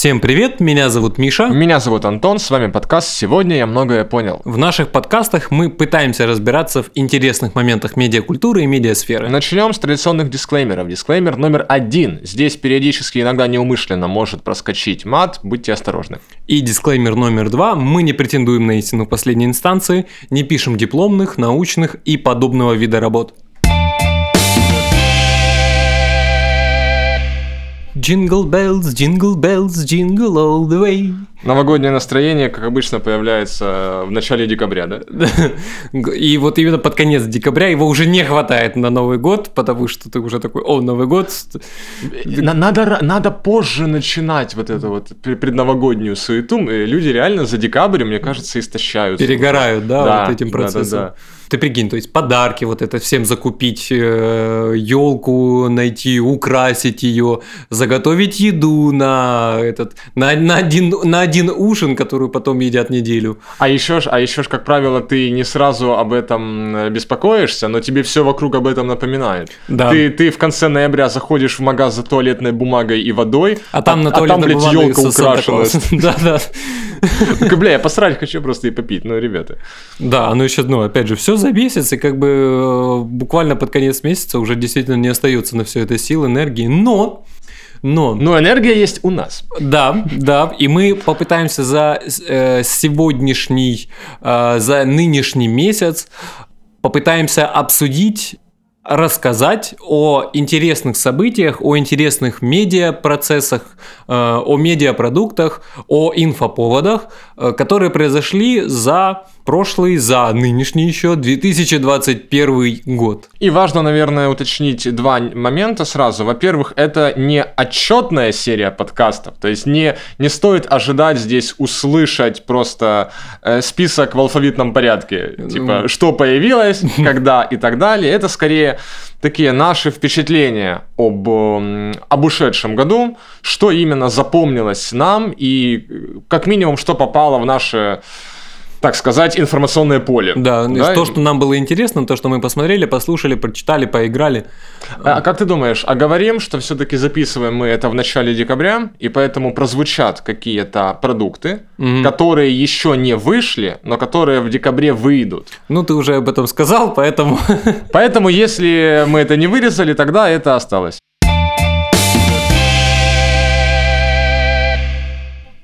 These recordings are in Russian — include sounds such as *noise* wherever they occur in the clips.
Всем привет, меня зовут Миша. Меня зовут Антон, с вами подкаст «Сегодня я многое понял». В наших подкастах мы пытаемся разбираться в интересных моментах медиакультуры и медиасферы. Начнем с традиционных дисклеймеров. Дисклеймер номер один. Здесь периодически, иногда неумышленно может проскочить мат, будьте осторожны. И дисклеймер номер два. Мы не претендуем на истину последней инстанции, не пишем дипломных, научных и подобного вида работ. Jingle bells, jingle bells, jingle all the way. Новогоднее настроение, как обычно, появляется в начале декабря, да? *laughs* И вот именно под конец декабря его уже не хватает на Новый год, потому что ты уже такой, о, Новый год. Надо, надо позже начинать вот эту вот предновогоднюю суету. Люди реально за декабрь, мне кажется, истощаются. Перегорают, да, да вот этим процессом. Да, да, да. Ты прикинь, то есть подарки вот это всем закупить, елку э, найти, украсить ее, заготовить еду на этот, на, на, один, на один ужин, который потом едят неделю. А еще ж, а еще ж, как правило, ты не сразу об этом э, беспокоишься, но тебе все вокруг об этом напоминает. Да. Ты, ты в конце ноября заходишь в магаз за туалетной бумагой и водой, а там на туалетной а там, блядь, елка украшена. *laughs* Да, да. Бля, я посрать хочу просто и попить, ну, ребята. Да, ну еще, ну, опять же, все за месяц, и как бы э, буквально под конец месяца уже действительно не остается на все это сил, энергии, но но... Но энергия есть у нас. Да, да. И мы попытаемся за э, сегодняшний, э, за нынешний месяц попытаемся обсудить рассказать о интересных событиях, о интересных медиапроцессах, э, о медиапродуктах, о инфоповодах, э, которые произошли за прошлый, за нынешний еще 2021 год. И важно, наверное, уточнить два момента сразу. Во-первых, это не отчетная серия подкастов, то есть не, не стоит ожидать здесь услышать просто э, список в алфавитном порядке, типа, что появилось, *laughs* когда и так далее. Это скорее такие наши впечатления об, об ушедшем году, что именно запомнилось нам и как минимум, что попало в наше так сказать, информационное поле. Да, да? то, что нам было интересно, то, что мы посмотрели, послушали, прочитали, поиграли. А как ты думаешь, а говорим, что все-таки записываем мы это в начале декабря, и поэтому прозвучат какие-то продукты, угу. которые еще не вышли, но которые в декабре выйдут? Ну, ты уже об этом сказал, поэтому... *laughs* Поэтому, если мы это не вырезали, тогда это осталось.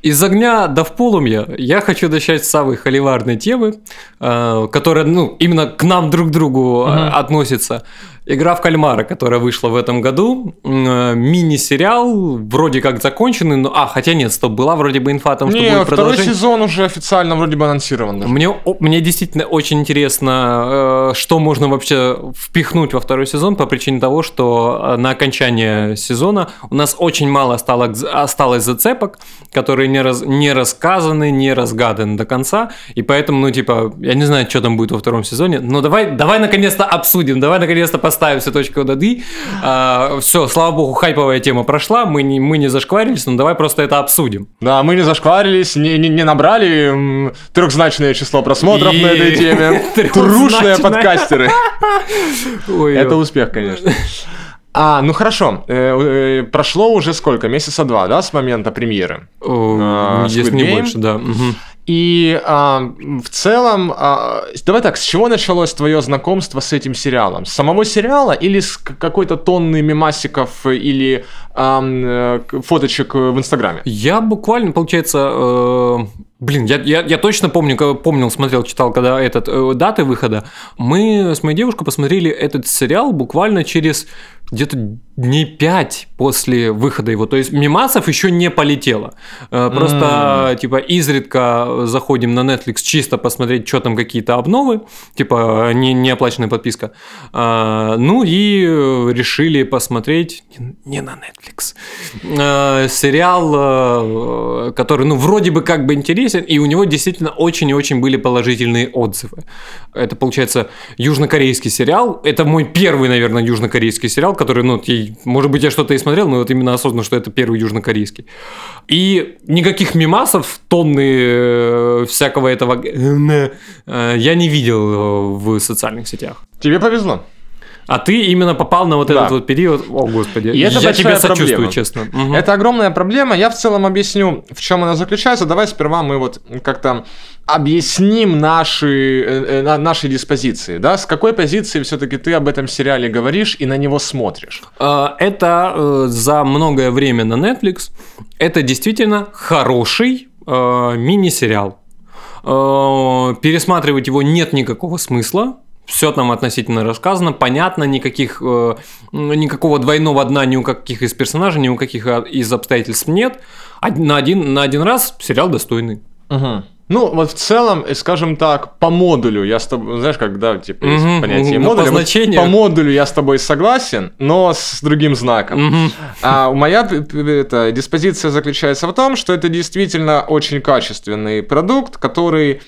Из огня до вполумья я хочу начать с самой холиварной темы, э, которая ну, именно к нам друг другу угу. относится. Игра в кальмара, которая вышла в этом году, э, мини-сериал, вроде как законченный, но... А, хотя нет, стоп, была вроде бы инфа о том, что не, будет продолжение. второй сезон уже официально вроде бы анонсирован. Даже. Мне, мне действительно очень интересно, э, что можно вообще впихнуть во второй сезон по причине того, что э, на окончание сезона у нас очень мало осталось, осталось зацепок, которые не, раз, не рассказаны, не разгаданы до конца, и поэтому, ну, типа, я не знаю, что там будет во втором сезоне, но давай, давай наконец-то обсудим, давай наконец-то посмотрим ставим все точки над «и». А, все, слава богу, хайповая тема прошла, мы не, мы не зашкварились, но давай просто это обсудим. Да, мы не зашкварились, не, не, не набрали трехзначное число просмотров И... на этой теме. *laughs* Трушные подкастеры. Это успех, конечно. А, ну хорошо. Э, э, прошло уже сколько? Месяца два, да, с момента премьеры? О, Если не больше, да. Угу. И а, в целом, а, давай так, с чего началось твое знакомство с этим сериалом? С самого сериала или с какой-то тонны мемасиков или а, фоточек в Инстаграме? Я буквально, получается, э, Блин, я, я, я точно помню, помнил, смотрел, читал, когда этот э, даты выхода. Мы с моей девушкой посмотрели этот сериал буквально через где-то дней пять после выхода его. То есть мимасов еще не полетело. Э, просто mm. типа изредка заходим на Netflix чисто посмотреть, что там какие-то обновы, типа не, не оплаченная подписка. А, ну и решили посмотреть не на Netflix а, сериал, который ну вроде бы как бы интересен, и у него действительно очень и очень были положительные отзывы. Это получается южнокорейский сериал. Это мой первый, наверное, южнокорейский сериал, который, ну, может быть, я что-то и смотрел, но вот именно осознанно, что это первый южнокорейский. И никаких мимасов, тонны э, всякого этого э, я не видел в социальных сетях. Тебе повезло. А ты именно попал на вот Да. этот вот период. О, господи. И это я тебе сочувствую, проблема. честно. Мгм. Это огромная проблема. Я в целом объясню, в чем она заключается. Давай сперва мы вот как-то объясним наши, э, э, на- наши диспозиции. Да? С какой позиции все-таки ты об этом сериале говоришь и на него смотришь? А, Это э, за многое время на Netflix. Это действительно хороший э, мини-сериал. Э, Пересматривать его нет никакого смысла. Все там относительно рассказано, понятно, никаких, э, никакого двойного дна ни у каких из персонажей, ни у каких а, из обстоятельств нет. На один, на один раз сериал достойный. Мгм. Ну, вот в целом, э, скажем так, по модулю я с тобой, знаешь, когда типа есть Мгм, понятие ну, по модуля, вот значению. по модулю я с тобой согласен, но с другим знаком. Мгм. А моя это, диспозиция заключается в том, что это действительно очень качественный продукт, который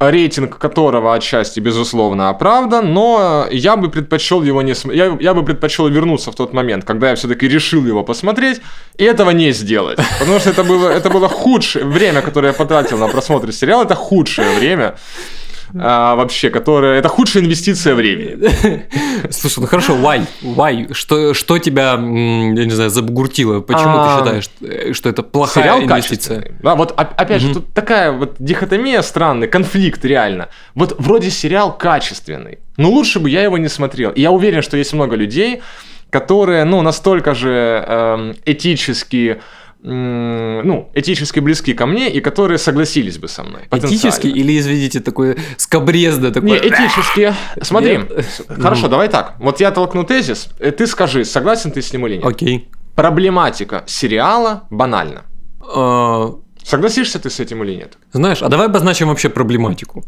рейтинг которого отчасти безусловно оправдан, но я бы предпочел его не см- я, я бы предпочел вернуться в тот момент, когда я все-таки решил его посмотреть, и этого не сделать. Потому что это было, это было худшее время, которое я потратил на просмотр сериала, это худшее время. А, вообще, которое... Это худшая инвестиция времени. *laughs* Слушай, ну хорошо, why? Why? Что, что тебя, я не знаю, забугуртило? Почему А, ты считаешь, э, что это плохая Сериал инвестиция? Да, вот оп- опять же, тут такая вот дихотомия странная, конфликт реально. Вот вроде сериал качественный, но лучше бы я его не смотрел. И я уверен, что есть много людей, которые, ну, настолько же эм, этически ну, этически близки ко мне, и которые согласились бы со мной. Этически или, извините, такой скобрезда такой? Не, этически. Смотри, Нет? хорошо, давай так. Вот я толкну тезис, э, ты скажи, согласен ты с ним или нет. Окей. Проблематика сериала банальна. А, Согласишься ты с этим или нет? Знаешь, а давай обозначим вообще проблематику.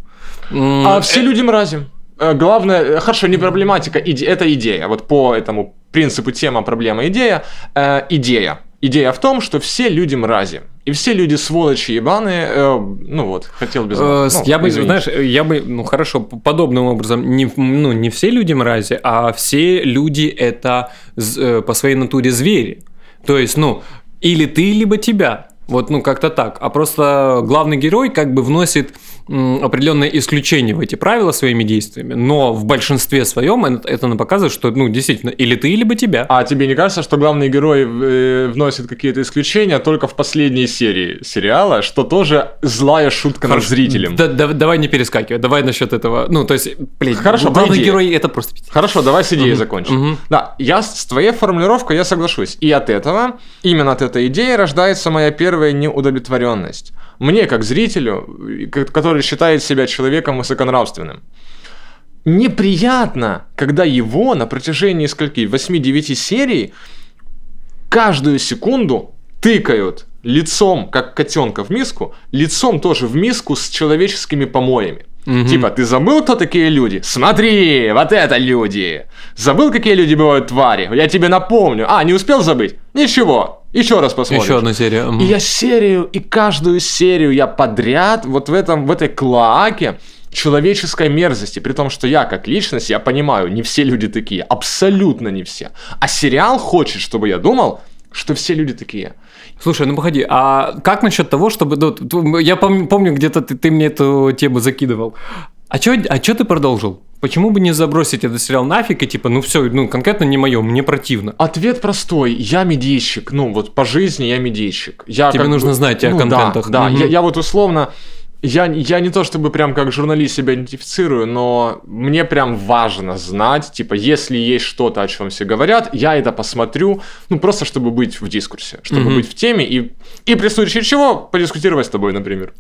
А все люди мрази. Э, Главное, э, хорошо, не проблематика, это идея. Вот по этому принципу тема, проблема, идея. Э, идея. Идея в том, что все люди мрази. И все люди сволочи ебаные, э, ну вот, хотел без... э, ну, я бы, извините. знаешь, я бы, ну хорошо, подобным образом, не, ну, не все люди мрази, а все люди это э, по своей натуре звери. То есть, ну, или ты, либо тебя. Вот, ну, как-то так. А просто главный герой как бы вносит определенное исключение в эти правила своими действиями, но в большинстве своем это, нам показывает, что, ну, действительно, или ты, либо тебя. А тебе не кажется, что главный герой э, вносит какие-то исключения только в последней серии сериала, что тоже злая шутка над Хорошо, зрителем? да- да- давай не перескакивай, давай насчет этого. Ну, то есть, блин, Хорошо, главный герой это просто. Хорошо, давай с идеей закончим. мгм. Да, я с твоей формулировкой я соглашусь. И от этого, именно от этой идеи рождается моя первая неудовлетворенность. Мне, как зрителю, и ко- который считает себя человеком высоконравственным, неприятно, когда его на протяжении скольки, 8-9 серий каждую секунду тыкают лицом, как котенка в миску, лицом тоже в миску с человеческими помоями. Мгм. Типа, ты забыл, кто такие люди? Смотри, вот это люди! Забыл, какие люди бывают твари? Я тебе напомню. А, не успел забыть? Ничего, еще раз посмотрим. Еще одна серия. мгм. И я серию, и каждую серию я подряд вот в, этом, в этой клоаке человеческой мерзости, при том, что я как личность, я понимаю, не все люди такие, абсолютно не все. А сериал хочет, чтобы я думал, что все люди такие. Слушай, ну погоди, а как насчет того, чтобы... ну, я пом- помню, где-то ты, ты мне эту тему закидывал. А чё, а чё ты продолжил? Почему бы не забросить этот сериал нафиг и типа, ну все, ну конкретно не мое, мне противно. Ответ простой. Я медийщик. Ну, вот по жизни я медийщик. Я Тебе как бы- нужно знать о ну, контентах. Да, да. Мгм. Я, я вот условно... Я, я не то чтобы прям как журналист себя идентифицирую, но мне прям важно знать, типа, если есть что-то, о чем все говорят, я это посмотрю, ну, просто чтобы быть в дискурсе, чтобы Мгм. быть в теме и, и при случае чего подискутировать с тобой, например.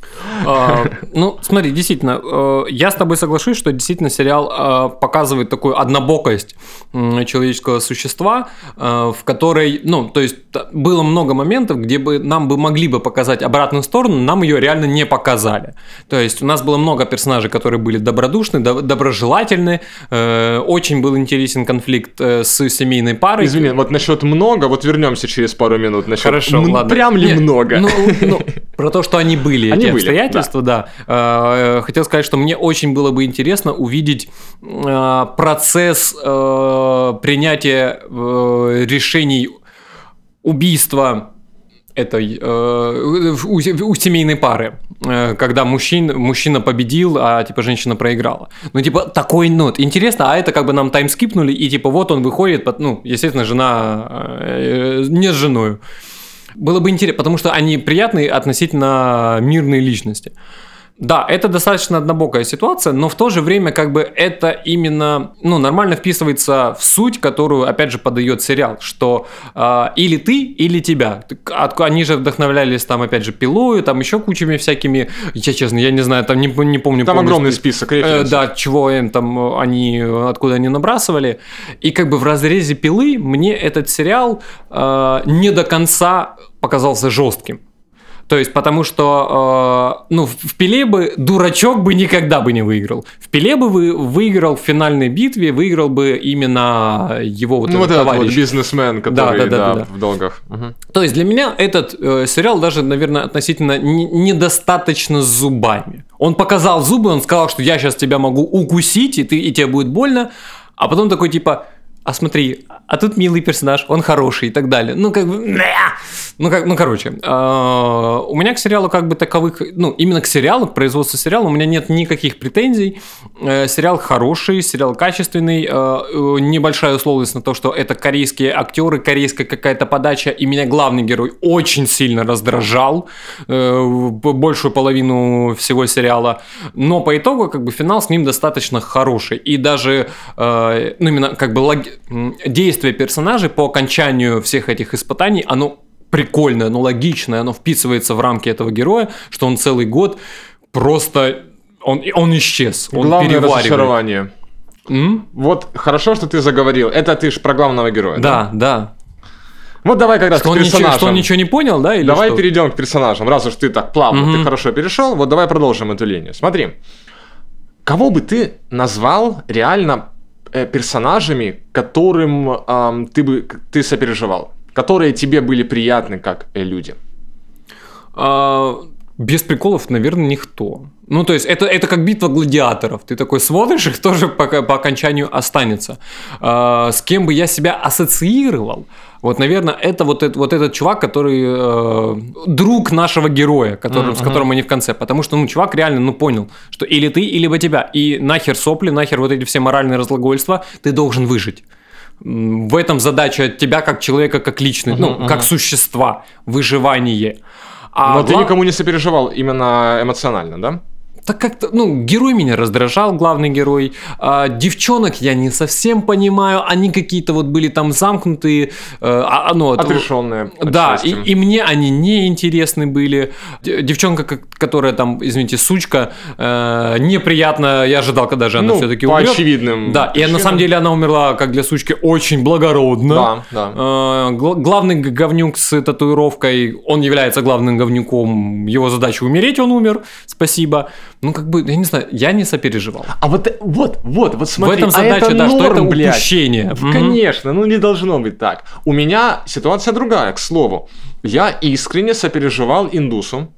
А, Ну, смотри, действительно, э, я с тобой соглашусь, что действительно сериал э, показывает такую однобокость человеческого существа, э, в которой, ну, то есть было много моментов, где бы нам бы могли бы показать обратную сторону, нам ее реально не показали. То есть у нас было много персонажей, которые были добродушны, доб- доброжелательны, э, очень был интересен конфликт э, с семейной парой. Извини, вот насчет много, вот вернемся через пару минут. Насчет Хорошо, м- ладно. Прям ли Не, много? Ну, ну, *laughs* про то, что они были, Они эти были, обстоятельства, да. Э, Хотел сказать, что мне очень было бы интересно увидеть э, процесс э, принятия э, решений убийства этой э, у, у семейной пары. э, когда мужчин, мужчина победил, а типа женщина проиграла. Ну, типа, такой нот. Интересно, а это как бы нам таймскипнули, и типа вот он выходит, под, ну, естественно, жена э, не с женой. Было бы интересно, потому что они приятные относительно мирные личности. Да, это достаточно однобокая ситуация, но в то же время как бы это именно, ну, нормально вписывается в суть, которую, опять же, подает сериал, что э, или ты, или тебя. Они же вдохновлялись там, опять же, пилою, там еще кучами всякими, я честно, я не знаю, там не, не помню. Там огромный список э, Да, чего им там, они, откуда они набрасывали. И как бы в разрезе пилы мне этот сериал э, не до конца показался жестким. То есть, потому что, э, ну, в Пеле бы дурачок бы никогда бы не выиграл. В Пеле бы вы, выиграл в финальной битве, выиграл бы именно его вот ну, вот этот вот бизнесмен, который, да, да, да, да, да. в долгах. Угу. То есть, для меня этот э, сериал даже, наверное, относительно не, недостаточно с зубами. Он показал зубы, он сказал, что я сейчас тебя могу укусить, и, ты, и тебе будет больно, а потом такой, типа, а смотри, а тут милый персонаж, он хороший и так далее. Ну, как бы, ну, как, ну, короче, э, у меня к сериалу как бы таковых, ну, именно к сериалу, к производству сериала у меня нет никаких претензий. Э, сериал хороший, сериал качественный, э, небольшая условность на то, что это корейские актеры, корейская какая-то подача, и меня главный герой очень сильно раздражал э, большую половину всего сериала. Но по итогу, как бы, финал с ним достаточно хороший. И даже, э, ну, именно, как бы, логи действие персонажей по окончанию всех этих испытаний, оно прикольное, оно логичное, оно вписывается в рамки этого героя, что он целый год просто он, он исчез. Он Главное разочарование. М? Вот хорошо, что ты заговорил. Это ты ж про главного героя. Да, да. да. Вот давай как раз что к персонажам. Ничего, что он ничего не понял, да? Или давай что? перейдем к персонажам. Раз уж ты так плавно, угу. ты хорошо перешел, вот давай продолжим эту линию. Смотри, кого бы ты назвал реально персонажами, которым э, ты бы ты сопереживал, которые тебе были приятны как э, люди? А, без приколов, наверное, никто. Ну, то есть, это, это как битва гладиаторов. Ты такой смотришь, *laughs* и кто же по, по окончанию останется. А, с кем бы я себя ассоциировал? Вот, наверное, это вот, это, вот этот чувак, который э, друг нашего героя, которым, mm-hmm. с которым они в конце. Потому что, ну, чувак реально, ну, понял, что или ты, или бы тебя. И нахер сопли, нахер вот эти все моральные разглагольства, ты должен выжить. В этом задача тебя как человека, как личности, uh-huh, ну, uh-huh. как существа, выживание. А Но глав... ты никому не сопереживал именно эмоционально, да? Так как-то, ну, герой меня раздражал, главный герой. А, девчонок я не совсем понимаю, они какие-то вот были там замкнутые. Э, а, ну, Отрешенные. Да, и, и мне они не интересны были. Девчонка, которая там, извините, сучка, э, неприятно, я ожидал, когда же она ну, все-таки умрет. по очевидным Да, причинам. и на самом деле она умерла, как для сучки, очень благородно. Да, да. Э, главный говнюк с татуировкой, он является главным говнюком, его задача умереть, он умер, спасибо ну, как бы, я не знаю, я не сопереживал. А вот, вот, вот, вот смотри. В этом задача, а это да, норм, что это упущение. Блядь. Конечно, ну не должно быть так. У меня ситуация другая, к слову. Я искренне сопереживал индусу,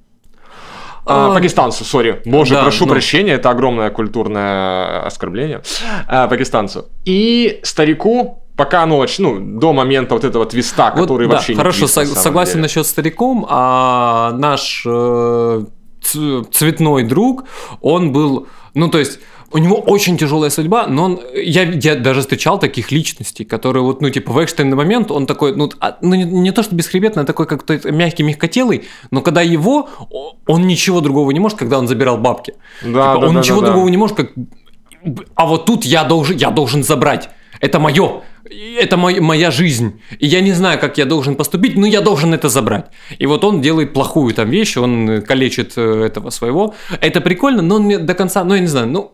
а, а, пакистанцу, сори. Боже, да, прошу ну... прощения, это огромное культурное оскорбление. А, пакистанцу. И старику, пока, ну, ну, до момента вот этого твиста, вот, который да, вообще хорошо, не твист, Хорошо, согласен деле. насчет стариком, а наш э, цветной друг, он был, ну то есть у него очень тяжелая судьба, но он, я, я даже встречал таких личностей, которые вот, ну, типа, в экстренный момент он такой, ну, а, ну не, не то, что бесхребетный, а такой, как то мягкий, мягкотелый, но когда его, он ничего другого не может, когда он забирал бабки. Да, типа, да, он да, ничего да, другого да. не может, как, а вот тут я должен, я должен забрать. Это мое это мой, моя жизнь, и я не знаю, как я должен поступить, но я должен это забрать. И вот он делает плохую там вещь, он калечит э, этого своего. Это прикольно, но он мне до конца, ну я не знаю, ну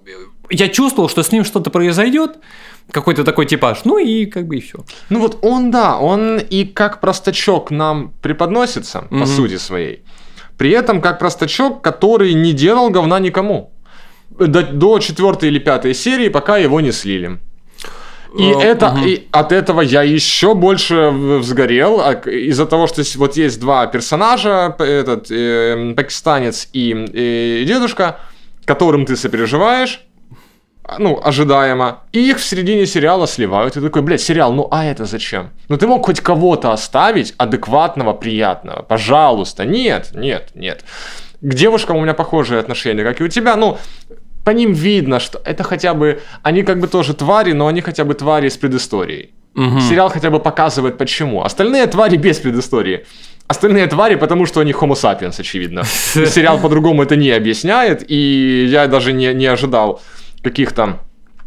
я чувствовал, что с ним что-то произойдет, какой-то такой типаж, ну и как бы и все. Ну вот он, да, он и как простачок нам преподносится, mm-hmm. по сути своей. При этом как простачок, который не делал говна никому. До, до четвертой или пятой серии, пока его не слили. И uh, это uh-huh. и от этого я еще больше взгорел а из-за того, что вот есть два персонажа, этот э, пакистанец и, и дедушка, которым ты сопереживаешь, ну, ожидаемо, и их в середине сериала сливают. И такой, блядь, сериал, ну а это зачем? Ну ты мог хоть кого-то оставить адекватного, приятного, пожалуйста. Нет, нет, нет. к девушкам у меня похожие отношения, как и у тебя, ну, по ним видно, что это хотя бы, они как бы тоже твари, но они хотя бы твари с предысторией. Угу. Сериал хотя бы показывает почему. Остальные твари без предыстории. Остальные твари, потому что они homo sapiens, очевидно. *laughs* Сериал по-другому это не объясняет, и я даже не, не ожидал каких-то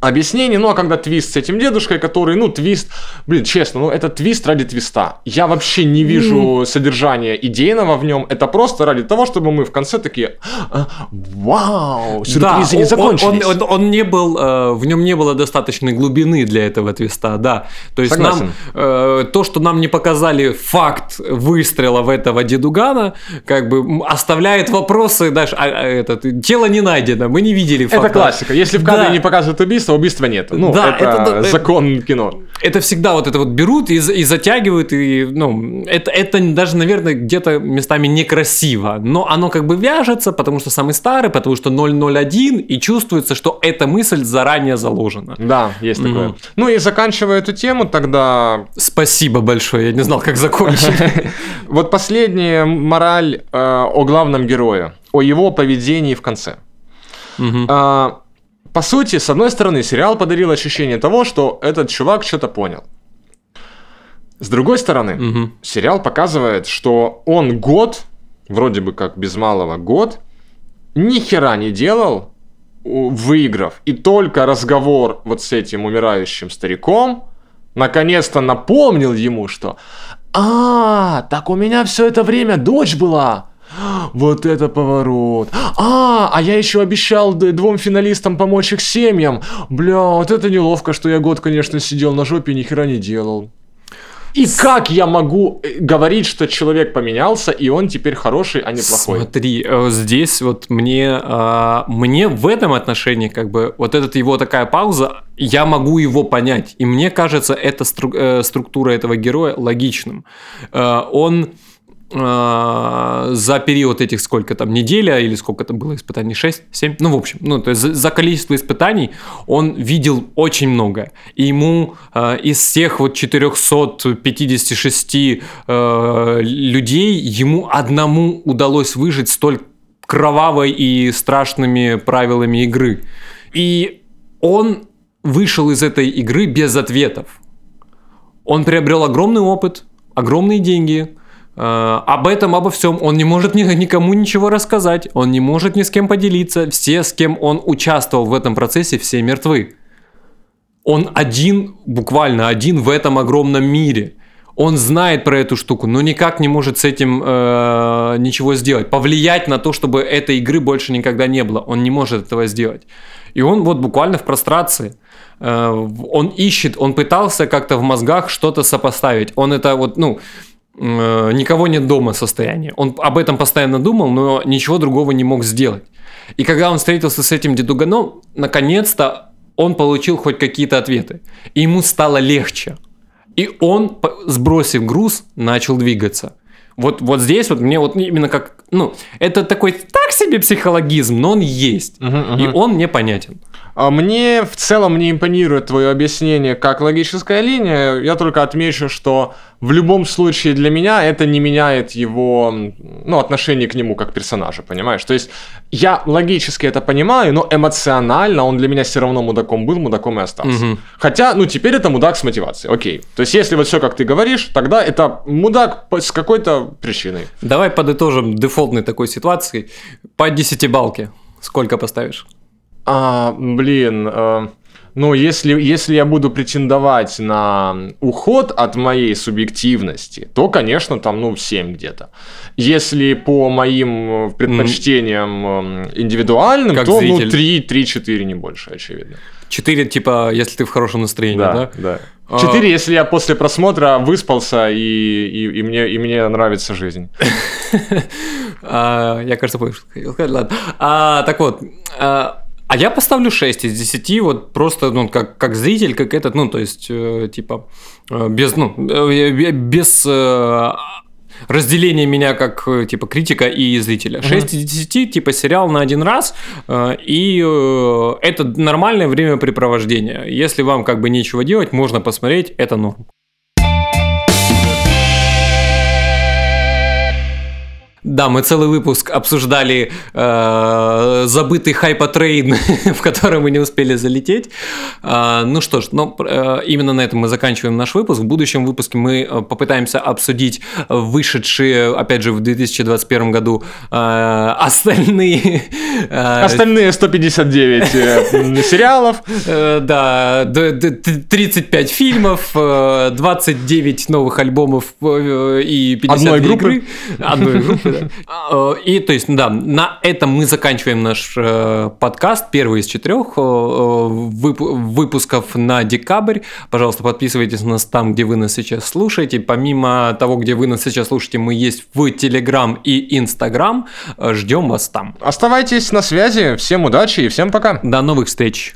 объяснений, ну а когда твист с этим дедушкой, который, ну, твист, блин, честно, ну это твист ради твиста. Я вообще не вижу mm. содержания идейного в нем, это просто ради того, чтобы мы в конце такие, «А, вау, сюрпризы да, не закончились. Он, он, он, он не был, э, в нем не было достаточной глубины для этого твиста, да. То есть Согласен. нам, э, то, что нам не показали факт выстрела в этого дедугана, как бы оставляет вопросы, даже, а, а, этот, тело не найдено, мы не видели факта. Это классика, если в кадре да. не показывают убийство, убийства, убийства нет. Ну, да, это, это э, закон кино. Это всегда вот это вот берут и, и затягивают, и, ну, это, это даже, наверное, где-то местами некрасиво, но оно как бы вяжется, потому что самый старый, потому что 001, и чувствуется, что эта мысль заранее заложена. Да, есть mm такое. Ну и заканчивая эту тему, тогда... Спасибо большое, я не знал, как закончить. *laughs* Вот последняя мораль э, о главном герое, о его поведении в конце. А, по сути, с одной стороны, сериал подарил ощущение того, что этот чувак что-то понял. С другой стороны, угу. сериал показывает, что он год, вроде бы как без малого год, ни хера не делал, выиграв. И только разговор вот с этим умирающим стариком наконец-то напомнил ему, что «А, так у меня все это время дочь была!» Вот это поворот. А, а я еще обещал двум финалистам помочь их семьям. Бля, вот это неловко, что я год, конечно, сидел на жопе и ни хера не делал. И как я могу э, говорить, что человек поменялся, и он теперь хороший, а не плохой? Смотри, э, здесь вот мне, а, мне в этом отношении, как бы, вот этот его такая пауза, я могу его понять. И мне кажется, эта э, структура этого героя логичным. Он за период этих сколько там, неделя или сколько там было испытаний, 6, 7, ну, в общем, ну, то есть за, за количество испытаний он видел очень много. И ему э, из всех вот 456 э, людей, ему одному удалось выжить столь кровавой и страшными правилами игры. И он вышел из этой игры без ответов. Он приобрел огромный опыт, огромные деньги, об этом, обо всем он не может никому ничего рассказать, он не может ни с кем поделиться. Все, с кем он участвовал в этом процессе, все мертвы. Он один, буквально один в этом огромном мире. Он знает про эту штуку, но никак не может с этим э, ничего сделать. Повлиять на то, чтобы этой игры больше никогда не было. Он не может этого сделать. И он вот буквально в прострации. Э, он ищет, он пытался как-то в мозгах что-то сопоставить. Он это вот, ну, Э, никого нет дома состояние. Он об этом постоянно думал, но ничего другого не мог сделать. И когда он встретился с этим дедуганом, наконец-то он получил хоть какие-то ответы. И ему стало легче. И он, сбросив груз, начал двигаться. Вот, вот здесь вот мне вот именно как, ну, это такой так себе психологизм, но он есть. Uh-huh, uh-huh. И он мне понятен. А мне в целом не импонирует твое объяснение как логическая линия. Я только отмечу, что в любом случае для меня это не меняет его ну, отношение к нему как персонажа, понимаешь? То есть я логически это понимаю, но эмоционально он для меня все равно мудаком был, мудаком и остался. Угу. Хотя, ну теперь это мудак с мотивацией, окей. То есть если вот все как ты говоришь, тогда это мудак с какой-то причиной. Давай подытожим дефолтной такой ситуации. По десятибалке сколько поставишь? А, блин, э, ну, если, если я буду претендовать на уход от моей субъективности, то, конечно, там, ну, 7 где-то. Если по моим предпочтениям mm. индивидуальным, как то, ну, зритель. ну, 3, 3-4, не больше, очевидно. 4, типа, если ты в хорошем настроении, да? Да, да. А. Четыре, если я после просмотра выспался и, и, и, мне, и мне нравится жизнь. *laughs* А, я, кажется, понял. Ладно. А, так вот, а я поставлю 6 из 10, вот просто, ну, как, как зритель, как этот, ну, то есть, э, типа, э, без, ну, э, без э, разделения меня как, э, типа, критика и зрителя. 6 из 10, типа, сериал на один раз, э, и э, это нормальное времяпрепровождение. Если вам, как бы, нечего делать, можно посмотреть, это норм. Да, мы целый выпуск обсуждали э, забытый hype train, *laughs* в который мы не успели залететь. Э, ну что ж, ну, э, именно на этом мы заканчиваем наш выпуск. В будущем выпуске мы э, попытаемся обсудить вышедшие, опять же, в 2021 году э, остальные... Э, остальные 159 э, сериалов. Э, да, 35 фильмов, 29 новых альбомов и 50 Одной группы. Одной группы, да. И, то есть, да, на этом мы заканчиваем наш подкаст, первый из четырех выпусков на декабрь. Пожалуйста, подписывайтесь на нас там, где вы нас сейчас слушаете. Помимо того, где вы нас сейчас слушаете, мы есть в Телеграм и Инстаграм. Ждем вас там. Оставайтесь на связи. Всем удачи и всем пока. До новых встреч.